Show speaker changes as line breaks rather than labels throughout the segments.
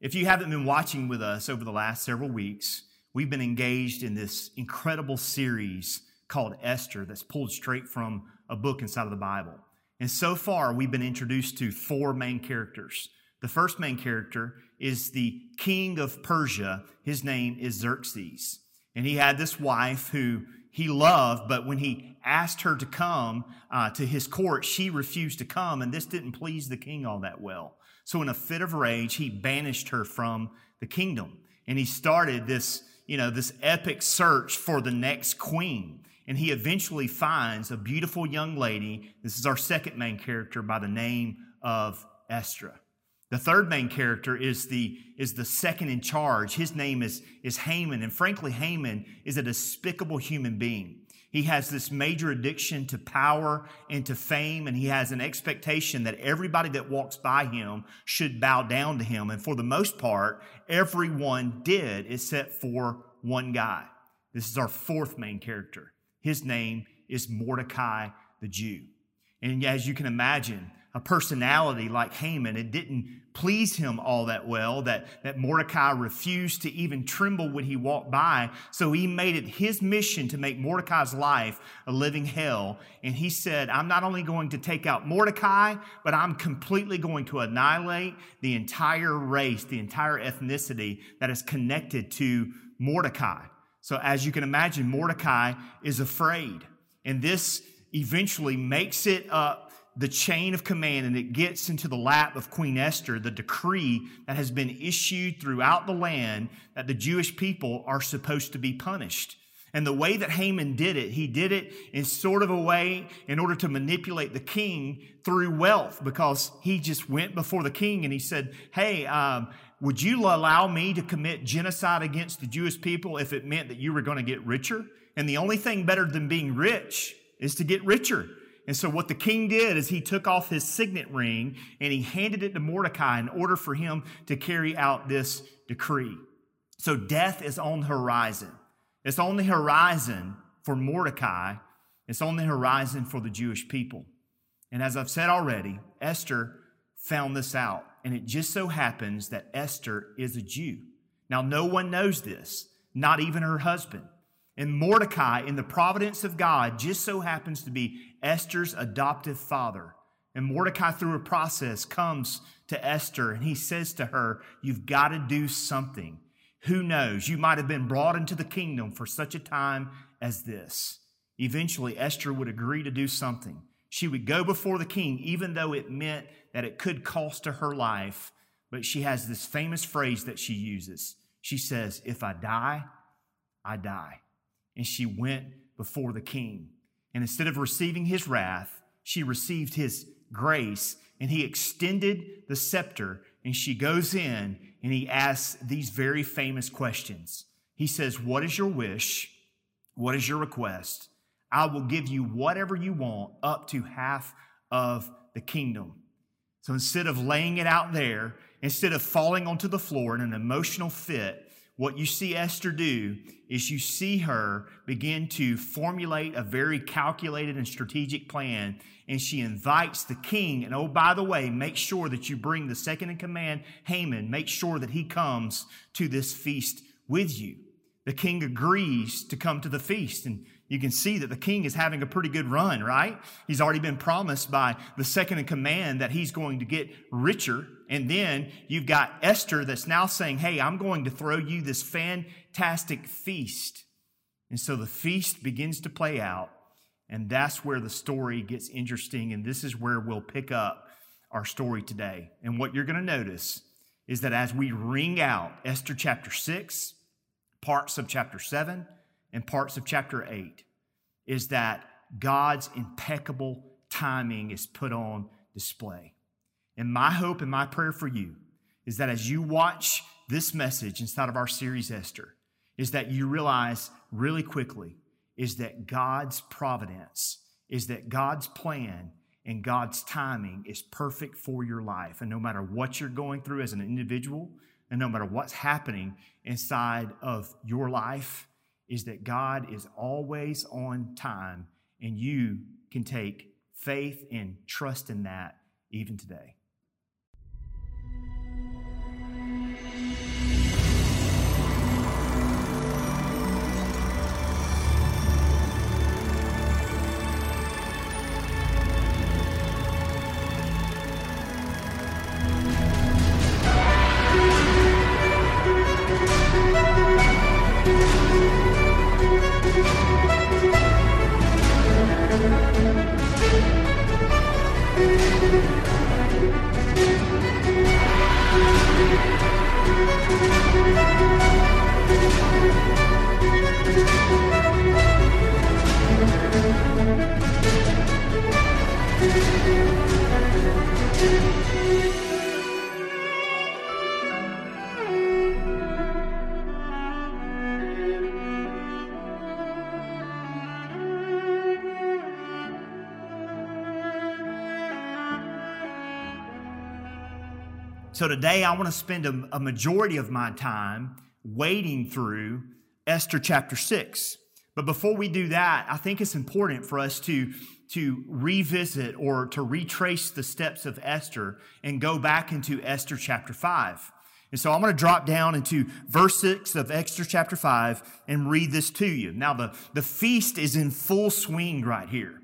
If you haven't been watching with us over the last several weeks, we've been engaged in this incredible series called Esther that's pulled straight from a book inside of the Bible. And so far, we've been introduced to four main characters. The first main character is the king of Persia. His name is Xerxes. And he had this wife who he loved, but when he asked her to come uh, to his court, she refused to come, and this didn't please the king all that well. So, in a fit of rage, he banished her from the kingdom. And he started this, you know, this epic search for the next queen. And he eventually finds a beautiful young lady. This is our second main character by the name of Esther. The third main character is the, is the second in charge. His name is, is Haman. And frankly, Haman is a despicable human being. He has this major addiction to power and to fame, and he has an expectation that everybody that walks by him should bow down to him. And for the most part, everyone did, except for one guy. This is our fourth main character. His name is Mordecai the Jew. And as you can imagine, a personality like Haman, it didn't please him all that well that, that Mordecai refused to even tremble when he walked by. So he made it his mission to make Mordecai's life a living hell. And he said, I'm not only going to take out Mordecai, but I'm completely going to annihilate the entire race, the entire ethnicity that is connected to Mordecai. So as you can imagine, Mordecai is afraid. And this eventually makes it up the chain of command and it gets into the lap of Queen Esther, the decree that has been issued throughout the land that the Jewish people are supposed to be punished. And the way that Haman did it, he did it in sort of a way in order to manipulate the king through wealth because he just went before the king and he said, Hey, um, would you allow me to commit genocide against the Jewish people if it meant that you were going to get richer? And the only thing better than being rich is to get richer. And so, what the king did is he took off his signet ring and he handed it to Mordecai in order for him to carry out this decree. So, death is on the horizon. It's on the horizon for Mordecai, it's on the horizon for the Jewish people. And as I've said already, Esther found this out. And it just so happens that Esther is a Jew. Now, no one knows this, not even her husband. And Mordecai, in the providence of God, just so happens to be Esther's adoptive father. And Mordecai, through a process, comes to Esther and he says to her, You've got to do something. Who knows? You might have been brought into the kingdom for such a time as this. Eventually, Esther would agree to do something. She would go before the king, even though it meant that it could cost her her life. But she has this famous phrase that she uses. She says, If I die, I die and she went before the king. And instead of receiving his wrath, she received his grace and he extended the scepter and she goes in and he asks these very famous questions. He says, What is your wish? What is your request? I will give you whatever you want, up to half of the kingdom. So instead of laying it out there, instead of falling onto the floor in an emotional fit, what you see Esther do is you see her begin to formulate a very calculated and strategic plan. And she invites the king. And oh, by the way, make sure that you bring the second in command, Haman. Make sure that he comes to this feast with you. The king agrees to come to the feast. And you can see that the king is having a pretty good run, right? He's already been promised by the second in command that he's going to get richer. And then you've got Esther that's now saying, Hey, I'm going to throw you this fantastic feast. And so the feast begins to play out. And that's where the story gets interesting. And this is where we'll pick up our story today. And what you're going to notice is that as we ring out Esther chapter 6, parts of chapter 7, and parts of chapter 8 is that God's impeccable timing is put on display. And my hope and my prayer for you is that as you watch this message inside of our series, Esther, is that you realize really quickly is that God's providence, is that God's plan and God's timing is perfect for your life. And no matter what you're going through as an individual, and no matter what's happening inside of your life, is that God is always on time, and you can take faith and trust in that even today. So today I want to spend a, a, majority of my time wading through Esther chapter 6. But before we do that, I think it's important for us to, to revisit or to retrace the steps of Esther and go back into Esther chapter 5. And so I'm going to drop down into verse 6 of Esther chapter 5 and read this to you. Now, the, the feast is in full swing right here.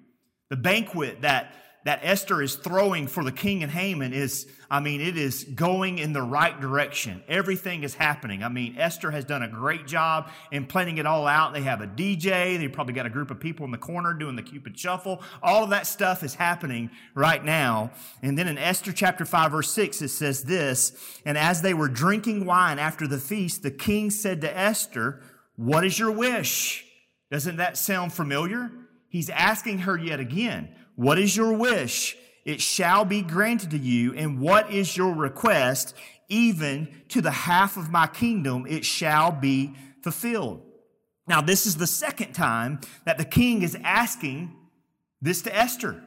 The banquet that that Esther is throwing for the king and Haman is, I mean, it is going in the right direction. Everything is happening. I mean, Esther has done a great job in planning it all out. They have a DJ. They probably got a group of people in the corner doing the Cupid shuffle. All of that stuff is happening right now. And then in Esther chapter 5 verse 6, it says this, and as they were drinking wine after the feast, the king said to Esther, what is your wish? Doesn't that sound familiar? He's asking her yet again. What is your wish? It shall be granted to you. And what is your request? Even to the half of my kingdom, it shall be fulfilled. Now, this is the second time that the king is asking this to Esther.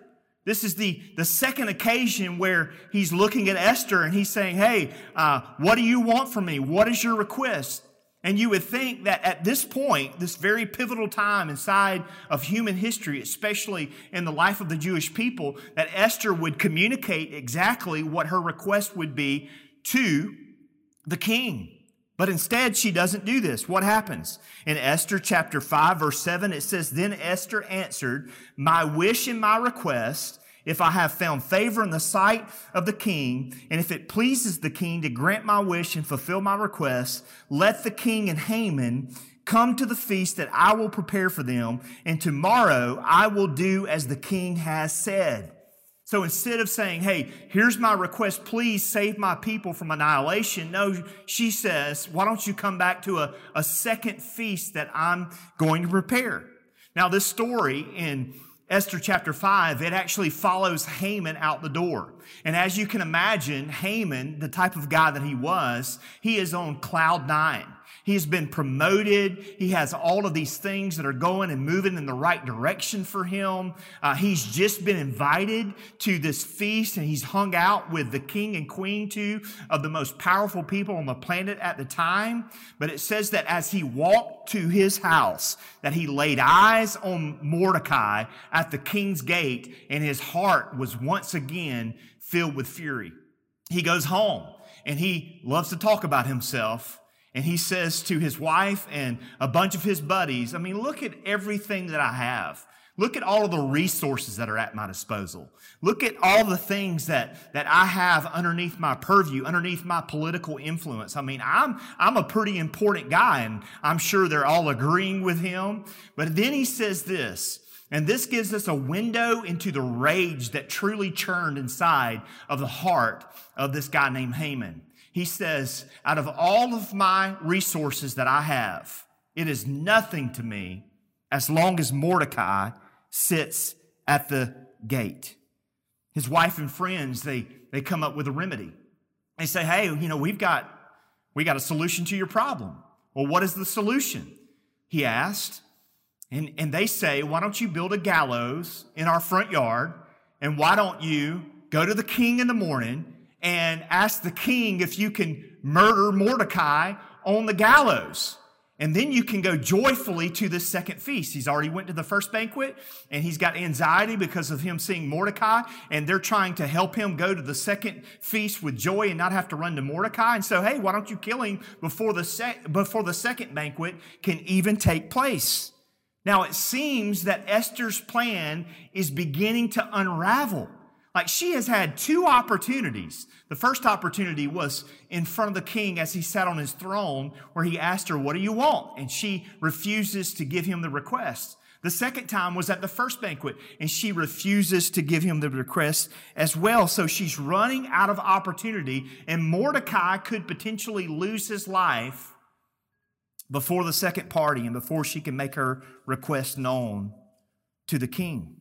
This is the, the second occasion where he's looking at Esther and he's saying, Hey, uh, what do you want from me? What is your request? And you would think that at this point, this very pivotal time inside of human history, especially in the life of the Jewish people, that Esther would communicate exactly what her request would be to the king. But instead, she doesn't do this. What happens? In Esther chapter 5, verse 7, it says, Then Esther answered, My wish and my request if I have found favor in the sight of the king, and if it pleases the king to grant my wish and fulfill my request, let the king and Haman come to the feast that I will prepare for them, and tomorrow I will do as the king has said. So instead of saying, hey, here's my request, please save my people from annihilation, no, she says, why don't you come back to a, a second feast that I'm going to prepare? Now, this story in Esther chapter 5, it actually follows Haman out the door. And as you can imagine, Haman, the type of guy that he was, he is on cloud nine. He's been promoted. He has all of these things that are going and moving in the right direction for him. Uh, he's just been invited to this feast and he's hung out with the king and queen, two of the most powerful people on the planet at the time. But it says that as he walked to his house, that he laid eyes on Mordecai at the king's gate and his heart was once again filled with fury. He goes home and he loves to talk about himself and he says to his wife and a bunch of his buddies, I mean, look at everything that I have. Look at all of the resources that are at my disposal. Look at all the things that, that I have underneath my purview, underneath my political influence. I mean, I'm, I'm a pretty important guy and I'm sure they're all agreeing with him. But then he says this, and this gives us a window into the rage that truly churned inside of the heart of this guy named Haman he says, out of all of my resources that I have, it is nothing to me as long as Mordecai sits at the gate. His wife and friends, they, they come up with a remedy. They say, hey, you know, we've got, we got a solution to your problem. Well, what is the solution? He asked. And, and they say, why don't you build a gallows in our front yard? And why don't you go to the king in the morning and ask the king if you can murder Mordecai on the gallows. And then you can go joyfully to the second feast. He's already went to the first banquet and he's got anxiety because of him seeing Mordecai and they're trying to help him go to the second feast with joy and not have to run to Mordecai. And so, hey, why don't you kill him before the, before the second banquet can even take place? Now it seems that Esther's plan is beginning to unravel. Like she has had two opportunities. The first opportunity was in front of the king as he sat on his throne, where he asked her, What do you want? And she refuses to give him the request. The second time was at the first banquet, and she refuses to give him the request as well. So she's running out of opportunity, and Mordecai could potentially lose his life before the second party and before she can make her request known to the king.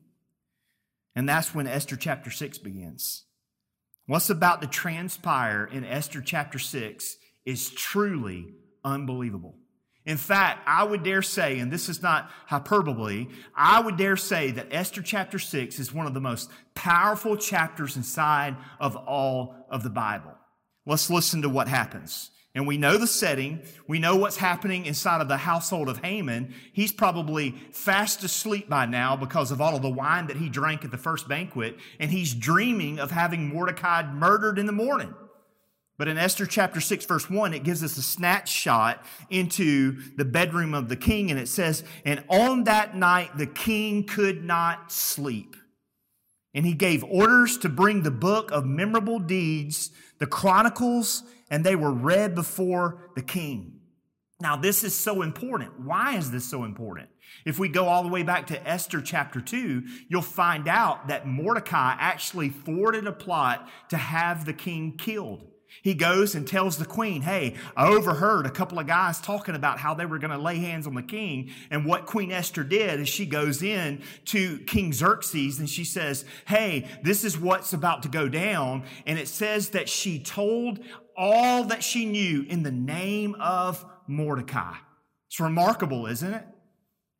And that's when Esther chapter 6 begins. What's about to transpire in Esther chapter 6 is truly unbelievable. In fact, I would dare say, and this is not hyperbole, I would dare say that Esther chapter 6 is one of the most powerful chapters inside of all of the Bible. Let's listen to what happens. And we know the setting. We know what's happening inside of the household of Haman. He's probably fast asleep by now because of all of the wine that he drank at the first banquet. And he's dreaming of having Mordecai murdered in the morning. But in Esther chapter 6, verse 1, it gives us a snapshot into the bedroom of the king. And it says, And on that night, the king could not sleep. And he gave orders to bring the book of memorable deeds, the chronicles, and they were read before the king. Now, this is so important. Why is this so important? If we go all the way back to Esther chapter 2, you'll find out that Mordecai actually thwarted a plot to have the king killed. He goes and tells the queen, Hey, I overheard a couple of guys talking about how they were going to lay hands on the king. And what Queen Esther did is she goes in to King Xerxes and she says, Hey, this is what's about to go down. And it says that she told all that she knew in the name of Mordecai. It's remarkable, isn't it?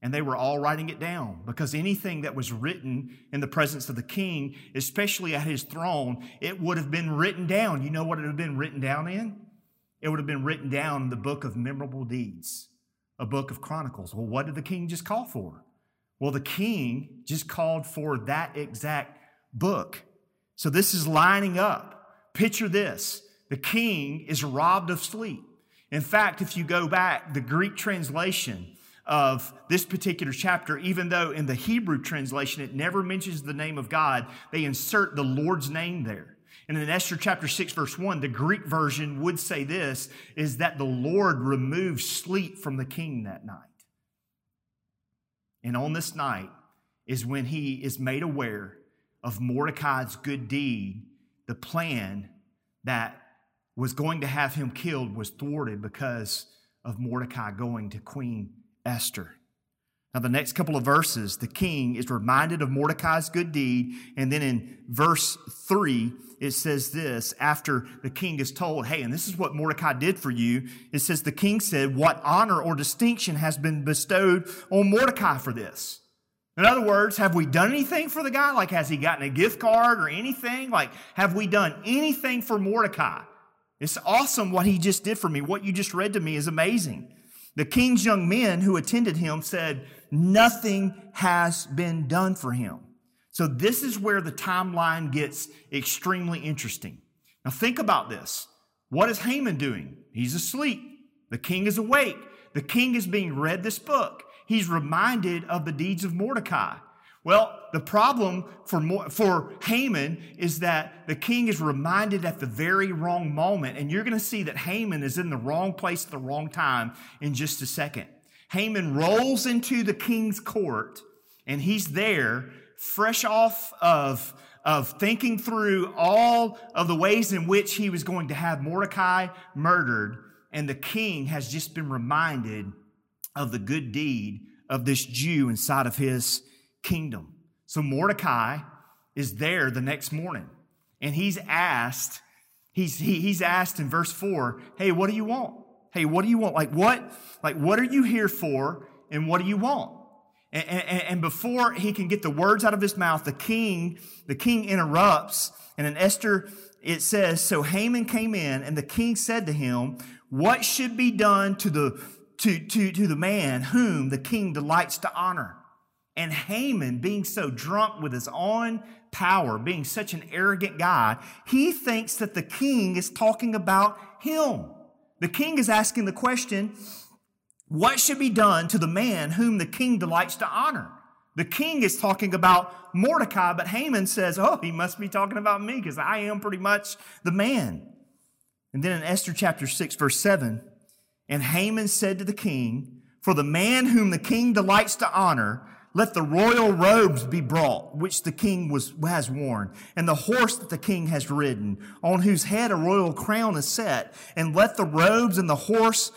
And they were all writing it down because anything that was written in the presence of the king, especially at his throne, it would have been written down. You know what it would have been written down in? It would have been written down in the book of memorable deeds, a book of chronicles. Well, what did the king just call for? Well, the king just called for that exact book. So this is lining up. Picture this the king is robbed of sleep. In fact, if you go back, the Greek translation of this particular chapter, even though in the Hebrew translation it never mentions the name of God, they insert the Lord's name there. And in Esther chapter 6, verse 1, the Greek version would say this is that the Lord removed sleep from the king that night. And on this night is when he is made aware of Mordecai's good deed, the plan that was going to have him killed was thwarted because of Mordecai going to Queen Esther. Now, the next couple of verses, the king is reminded of Mordecai's good deed. And then in verse three, it says this after the king is told, Hey, and this is what Mordecai did for you. It says, The king said, What honor or distinction has been bestowed on Mordecai for this? In other words, have we done anything for the guy? Like, has he gotten a gift card or anything? Like, have we done anything for Mordecai? It's awesome what he just did for me. What you just read to me is amazing. The king's young men who attended him said, Nothing has been done for him. So, this is where the timeline gets extremely interesting. Now, think about this. What is Haman doing? He's asleep. The king is awake. The king is being read this book. He's reminded of the deeds of Mordecai. Well, the problem for, for Haman is that the king is reminded at the very wrong moment. And you're going to see that Haman is in the wrong place at the wrong time in just a second. Haman rolls into the king's court and he's there fresh off of, of thinking through all of the ways in which he was going to have Mordecai murdered. And the king has just been reminded of the good deed of this Jew inside of his kingdom. So Mordecai is there the next morning and he's asked, he's, he, he's asked in verse four, Hey, what do you want? Hey, what do you want? Like what, like what are you here for and what do you want? And, and, and before he can get the words out of his mouth, the king, the king interrupts and in Esther, it says, so Haman came in and the king said to him, what should be done to the, to, to, to the man whom the king delights to honor? And Haman, being so drunk with his own power, being such an arrogant guy, he thinks that the king is talking about him. The king is asking the question, what should be done to the man whom the king delights to honor? The king is talking about Mordecai, but Haman says, oh, he must be talking about me because I am pretty much the man. And then in Esther chapter 6, verse 7, and Haman said to the king, For the man whom the king delights to honor, let the royal robes be brought, which the king was, has worn, and the horse that the king has ridden, on whose head a royal crown is set, and let the robes and the horse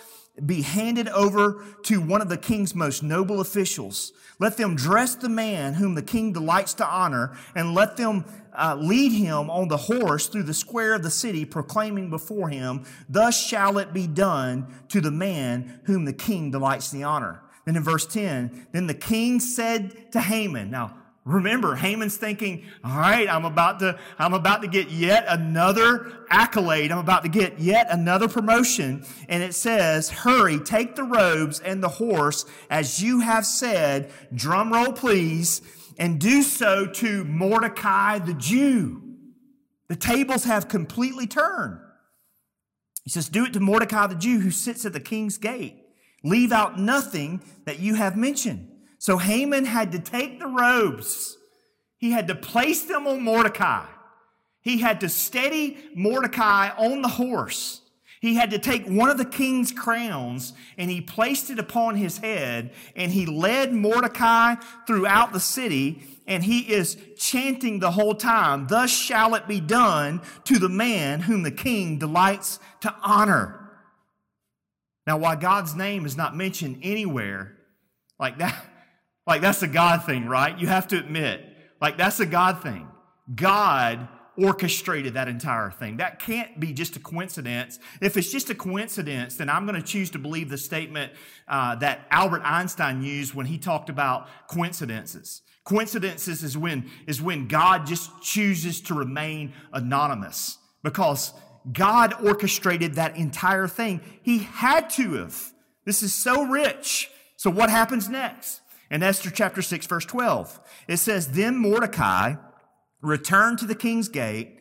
be handed over to one of the king's most noble officials. Let them dress the man whom the king delights to honor, and let them uh, lead him on the horse through the square of the city, proclaiming before him, Thus shall it be done to the man whom the king delights to honor. Then in verse 10, then the king said to Haman, now remember, Haman's thinking, all right, I'm about to, I'm about to get yet another accolade. I'm about to get yet another promotion. And it says, hurry, take the robes and the horse as you have said, drum roll please, and do so to Mordecai the Jew. The tables have completely turned. He says, do it to Mordecai the Jew who sits at the king's gate. Leave out nothing that you have mentioned. So Haman had to take the robes. He had to place them on Mordecai. He had to steady Mordecai on the horse. He had to take one of the king's crowns and he placed it upon his head and he led Mordecai throughout the city and he is chanting the whole time, thus shall it be done to the man whom the king delights to honor. Now, why God's name is not mentioned anywhere, like that, like that's a God thing, right? You have to admit, like that's a God thing. God orchestrated that entire thing. That can't be just a coincidence. If it's just a coincidence, then I'm going to choose to believe the statement uh, that Albert Einstein used when he talked about coincidences. Coincidences is when is when God just chooses to remain anonymous because God orchestrated that entire thing. He had to have. This is so rich. So what happens next? In Esther chapter 6, verse 12, it says, Then Mordecai returned to the king's gate,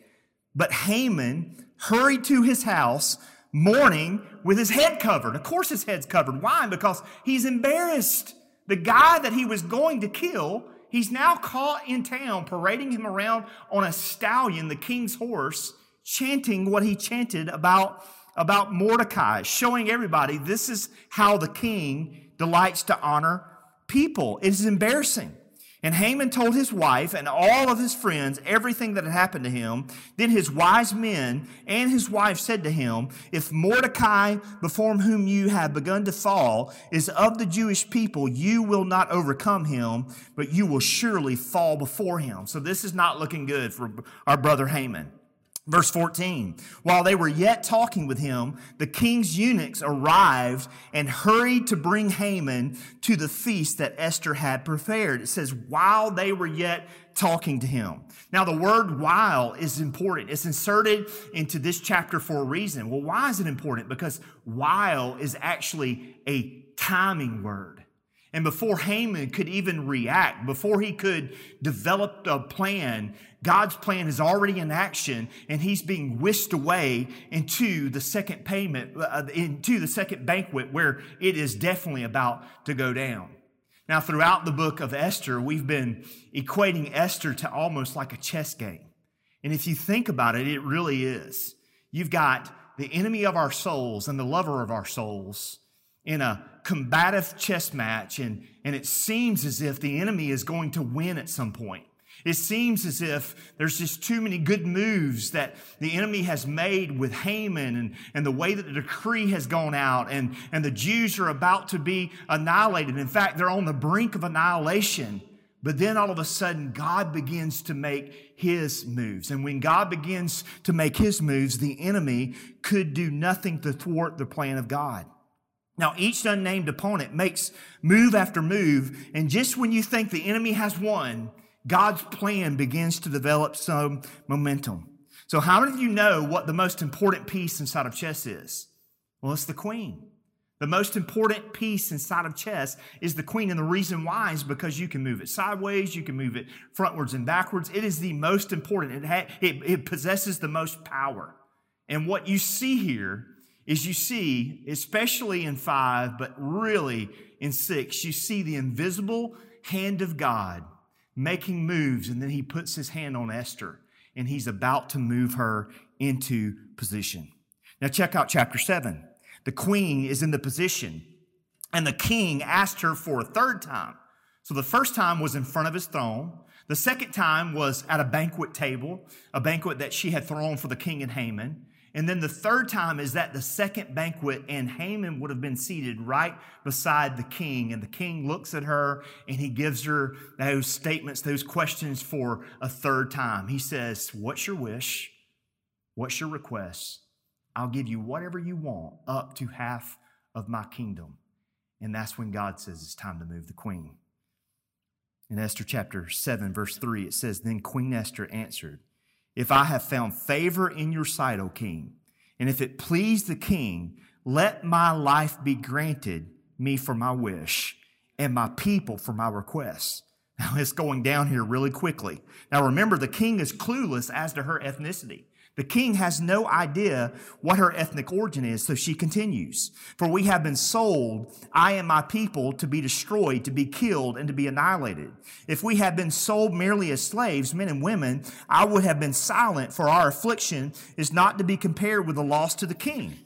but Haman hurried to his house, mourning with his head covered. Of course, his head's covered. Why? Because he's embarrassed. The guy that he was going to kill, he's now caught in town, parading him around on a stallion, the king's horse, chanting what he chanted about, about Mordecai, showing everybody this is how the king delights to honor people. It is embarrassing. And Haman told his wife and all of his friends everything that had happened to him. Then his wise men and his wife said to him, If Mordecai, before whom you have begun to fall, is of the Jewish people, you will not overcome him, but you will surely fall before him. So this is not looking good for our brother Haman. Verse 14, while they were yet talking with him, the king's eunuchs arrived and hurried to bring Haman to the feast that Esther had prepared. It says, while they were yet talking to him. Now, the word while is important. It's inserted into this chapter for a reason. Well, why is it important? Because while is actually a timing word. And before Haman could even react, before he could develop a plan, God's plan is already in action and he's being whisked away into the second payment, uh, into the second banquet where it is definitely about to go down. Now, throughout the book of Esther, we've been equating Esther to almost like a chess game. And if you think about it, it really is. You've got the enemy of our souls and the lover of our souls in a combative chess match, and, and it seems as if the enemy is going to win at some point. It seems as if there's just too many good moves that the enemy has made with Haman and, and the way that the decree has gone out, and, and the Jews are about to be annihilated. In fact, they're on the brink of annihilation. But then all of a sudden, God begins to make his moves. And when God begins to make his moves, the enemy could do nothing to thwart the plan of God. Now, each unnamed opponent makes move after move, and just when you think the enemy has won, God's plan begins to develop some momentum. So, how many of you know what the most important piece inside of chess is? Well, it's the queen. The most important piece inside of chess is the queen, and the reason why is because you can move it sideways, you can move it frontwards and backwards. It is the most important. It, ha- it, it possesses the most power. And what you see here is you see, especially in five, but really in six, you see the invisible hand of God making moves, and then he puts his hand on Esther, and he's about to move her into position. Now, check out chapter seven. The queen is in the position, and the king asked her for a third time, So the first time was in front of his throne. The second time was at a banquet table, a banquet that she had thrown for the king and Haman. And then the third time is at the second banquet, and Haman would have been seated right beside the king. And the king looks at her and he gives her those statements, those questions for a third time. He says, What's your wish? What's your request? I'll give you whatever you want, up to half of my kingdom. And that's when God says it's time to move the queen. In Esther chapter 7, verse 3, it says, Then Queen Esther answered, if I have found favor in your sight, O king, and if it please the king, let my life be granted me for my wish and my people for my request. Now it's going down here really quickly. Now remember, the king is clueless as to her ethnicity. The king has no idea what her ethnic origin is, so she continues. For we have been sold, I and my people, to be destroyed, to be killed, and to be annihilated. If we had been sold merely as slaves, men and women, I would have been silent, for our affliction is not to be compared with the loss to the king.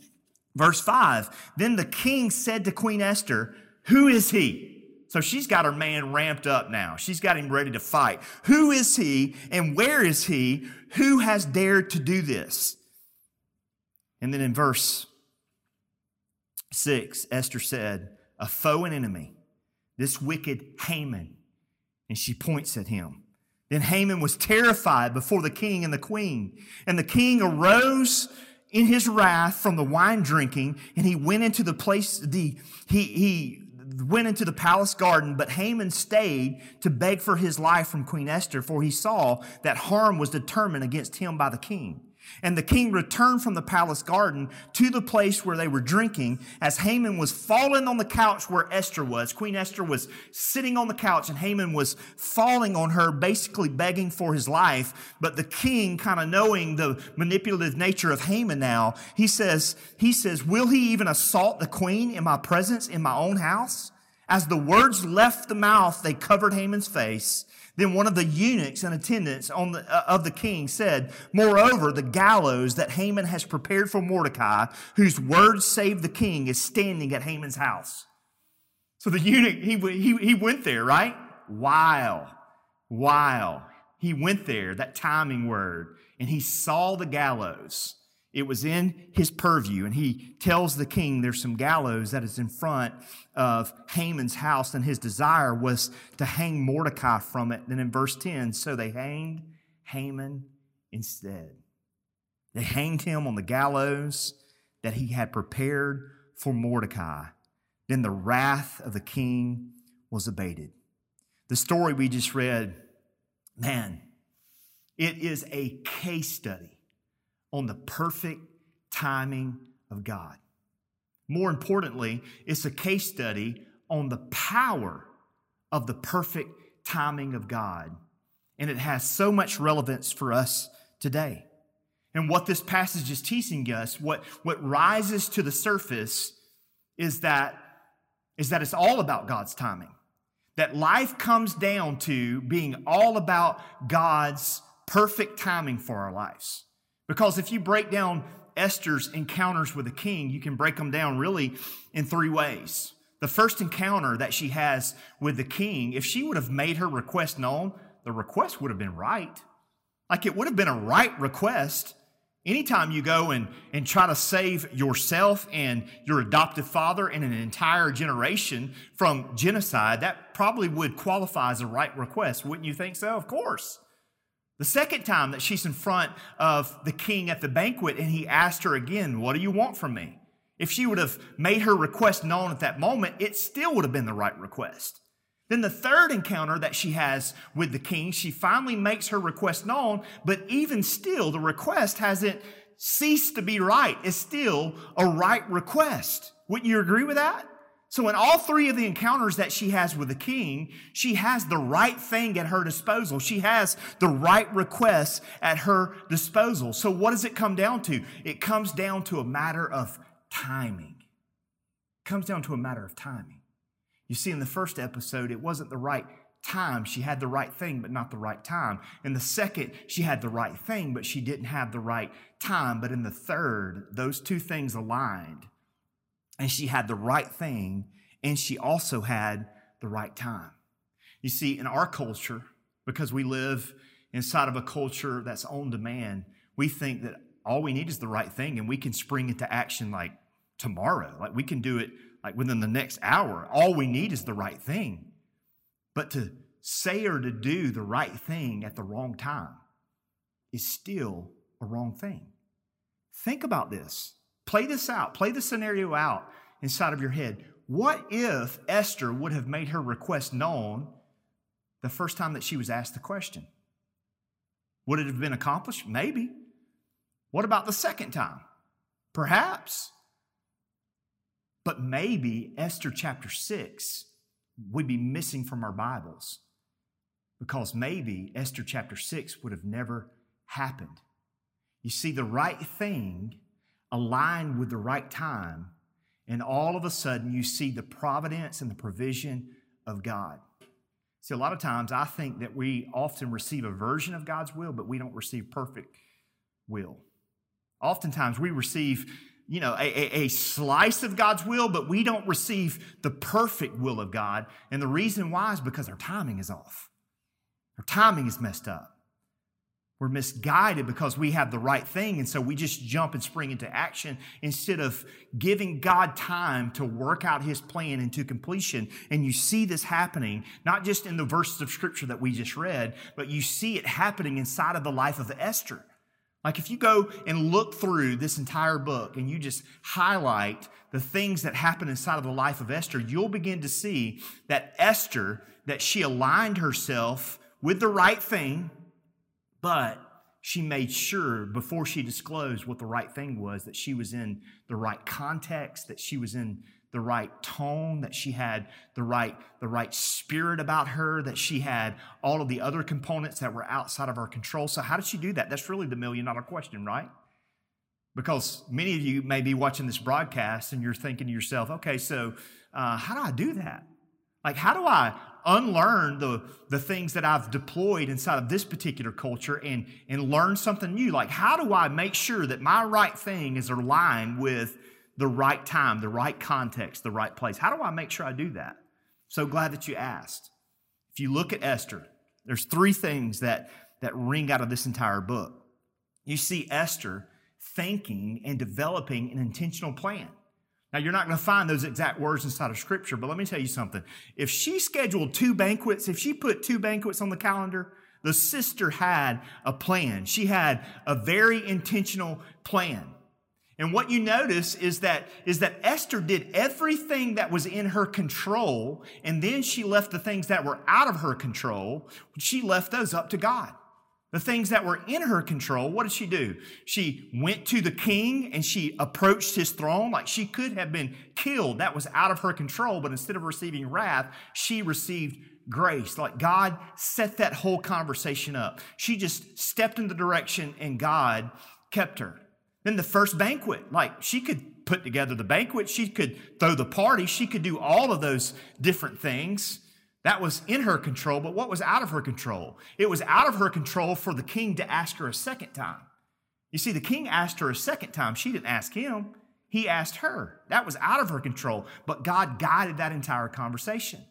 Verse 5 Then the king said to Queen Esther, Who is he? So she's got her man ramped up now. She's got him ready to fight. Who is he and where is he? Who has dared to do this? And then in verse 6, Esther said, A foe and enemy, this wicked Haman. And she points at him. Then Haman was terrified before the king and the queen. And the king arose in his wrath from the wine drinking, and he went into the place, the, he, he went into the palace garden, but Haman stayed to beg for his life from Queen Esther, for he saw that harm was determined against him by the king. And the king returned from the palace garden to the place where they were drinking as Haman was falling on the couch where Esther was. Queen Esther was sitting on the couch and Haman was falling on her, basically begging for his life. But the king, kind of knowing the manipulative nature of Haman now, he says, he says, will he even assault the queen in my presence in my own house? As the words left the mouth, they covered Haman's face. Then one of the eunuchs in attendance on the, uh, of the king said, Moreover, the gallows that Haman has prepared for Mordecai, whose words saved the king, is standing at Haman's house. So the eunuch, he, he, he went there, right? While, while he went there, that timing word, and he saw the gallows. It was in his purview, and he tells the king there's some gallows that is in front of Haman's house, and his desire was to hang Mordecai from it. Then in verse 10, so they hanged Haman instead. They hanged him on the gallows that he had prepared for Mordecai. Then the wrath of the king was abated. The story we just read, man, it is a case study on the perfect timing of God. More importantly, it's a case study on the power of the perfect timing of God. And it has so much relevance for us today. And what this passage is teaching us, what, what rises to the surface is that, is that it's all about God's timing. That life comes down to being all about God's perfect timing for our lives. Because if you break down Esther's encounters with the king, you can break them down really in three ways. The first encounter that she has with the king, if she would have made her request known, the request would have been right. Like it would have been a right request. Anytime you go and, and try to save yourself and your adoptive father and an entire generation from genocide, that probably would qualify as a right request. Wouldn't you think so? Of course. The second time that she's in front of the king at the banquet and he asked her again, What do you want from me? If she would have made her request known at that moment, it still would have been the right request. Then the third encounter that she has with the king, she finally makes her request known, but even still, the request hasn't ceased to be right. It's still a right request. Wouldn't you agree with that? So, in all three of the encounters that she has with the king, she has the right thing at her disposal. She has the right requests at her disposal. So, what does it come down to? It comes down to a matter of timing. It comes down to a matter of timing. You see, in the first episode, it wasn't the right time. She had the right thing, but not the right time. In the second, she had the right thing, but she didn't have the right time. But in the third, those two things aligned and she had the right thing and she also had the right time. You see, in our culture, because we live inside of a culture that's on demand, we think that all we need is the right thing and we can spring into action like tomorrow. Like we can do it like within the next hour. All we need is the right thing. But to say or to do the right thing at the wrong time is still a wrong thing. Think about this. Play this out. Play the scenario out inside of your head. What if Esther would have made her request known the first time that she was asked the question? Would it have been accomplished? Maybe. What about the second time? Perhaps. But maybe Esther chapter 6 would be missing from our Bibles because maybe Esther chapter 6 would have never happened. You see, the right thing aligned with the right time, and all of a sudden you see the providence and the provision of God. See, a lot of times I think that we often receive a version of God's will, but we don't receive perfect will. Oftentimes we receive you know, a, a, a, slice of God's will, but we don't receive the perfect will of God. And the reason why is because our timing is off. Our timing is messed up. We're misguided because we have the right thing. And so we just jump and spring into action instead of giving God time to work out his plan into completion. And you see this happening, not just in the verses of scripture that we just read, but you see it happening inside of the life of Esther. Like if you go and look through this entire book and you just highlight the things that happen inside of the life of Esther, you'll begin to see that Esther, that she aligned herself with the right thing, but she made sure before she disclosed what the right thing was that she was in the right context, that she was in the right tone, that she had the right, the right spirit about her, that she had all of the other components that were outside of our control. So, how did she do that? That's really the million dollar question, right? Because many of you may be watching this broadcast and you're thinking to yourself, okay, so uh, how do I do that? Like, how do I unlearn the, the things that I've deployed inside of this particular culture and, and learn something new? Like, how do I make sure that my right thing is aligned with the right time, the right context, the right place. How do I make sure I do that? So glad that you asked. If you look at Esther, there's three things that, that ring out of this entire book. You see Esther thinking and developing an intentional plan. Now, you're not going to find those exact words inside of Scripture, but let me tell you something. If she scheduled two banquets, if she put two banquets on the calendar, the sister had a plan. She had a very intentional plan. And what you notice is that, is that Esther did everything that was in her control, and then she left the things that were out of her control, she left those up to God. The things that were in her control, what did she do? She went to the king and she approached his throne like she could have been killed. That was out of her control, but instead of receiving wrath, she received grace. Like God set that whole conversation up. She just stepped in the direction and God kept her. Then the first banquet, like she could put together the banquet, she could throw the party, she could do all of those different things. That was in her control, but what was out of her control? It was out of her control for the king to ask her a second time. You see, the king asked her a second time. She didn't ask him, he asked her. That was out of her control, but God guided that entire conversation.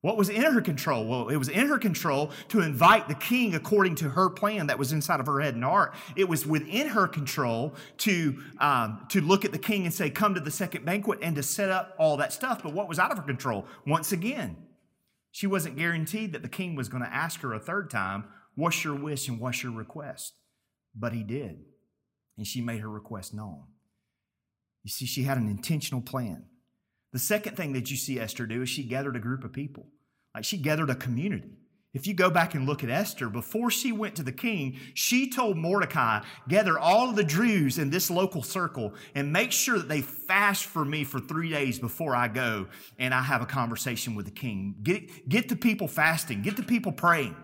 What was in her control? Well, it was in her control to invite the king according to her plan that was inside of her head and heart. It was within her control to, um, to look at the king and say, Come to the second banquet and to set up all that stuff. But what was out of her control? Once again, she wasn't guaranteed that the king was going to ask her a third time, What's your wish and what's your request? But he did. And she made her request known. You see, she had an intentional plan. The second thing that you see Esther do is she gathered a group of people. Like she gathered a community. If you go back and look at Esther, before she went to the king, she told Mordecai, gather all of the Jews in this local circle and make sure that they fast for me for three days before I go and I have a conversation with the king. Get, get the people fasting, get the people praying.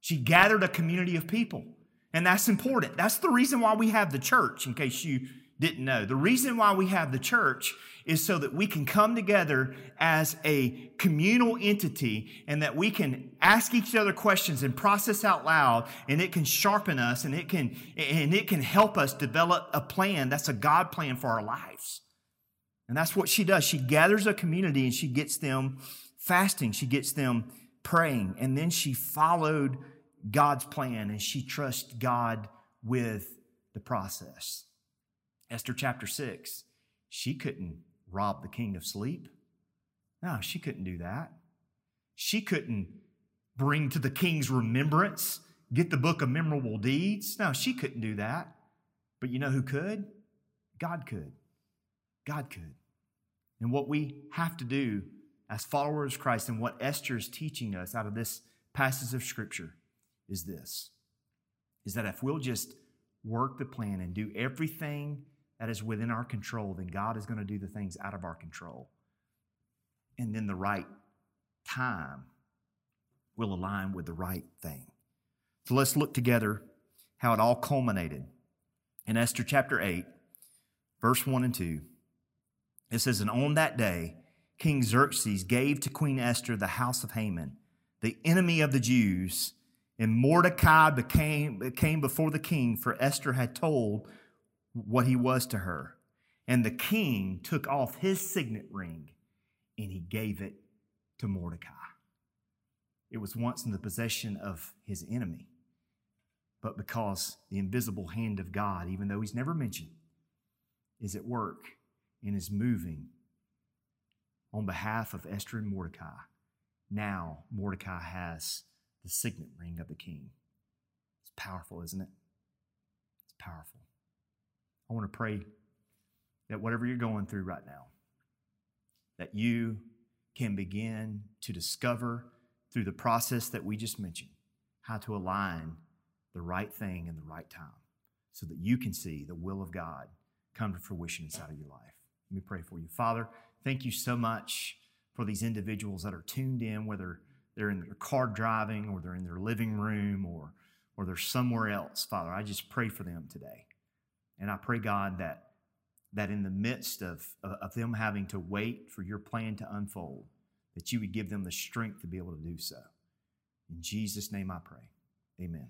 She gathered a community of people. And that's important. That's the reason why we have the church, in case you didn't know. The reason why we have the church is so that we can come together as a communal entity and that we can ask each other questions and process out loud and it can sharpen us and it can and it can help us develop a plan that's a God plan for our lives. And that's what she does. She gathers a community and she gets them fasting. She gets them praying, and then she followed God's plan and she trusts God with the process. Esther chapter 6, she couldn't rob the king of sleep. No, she couldn't do that. She couldn't bring to the king's remembrance, get the book of memorable deeds. No, she couldn't do that. But you know who could? God could. God could. And what we have to do as followers of Christ and what Esther is teaching us out of this passage of Scripture is this is that if we'll just work the plan and do everything that is within our control, then God is going to do the things out of our control. And then the right time will align with the right thing. So let's look together how it all culminated. In Esther chapter 8, verse 1 and 2, it says, And on that day, King Xerxes gave to Queen Esther the house of Haman, the enemy of the Jews. And Mordecai became, came before the king, for Esther had told what he was to her. And the king took off his signet ring and he gave it to Mordecai. It was once in the possession of his enemy, but because the invisible hand of God, even though he's never mentioned, is at work and is moving on behalf of Esther and Mordecai, now Mordecai has the signet ring of the king. It's powerful, isn't it? It's powerful. I want to pray that whatever you're going through right now, that you can begin to discover through the process that we just mentioned how to align the right thing in the right time so that you can see the will of God come to fruition inside of your life. Let me pray for you. Father, thank you so much for these individuals that are tuned in, whether they're in their car driving or they're in their living room or, or they're somewhere else. Father, I just pray for them today. And I pray, God, that, that in the midst of, of them having to wait for your plan to unfold, that you would give them the strength to be able to do so. In Jesus' name I pray. Amen.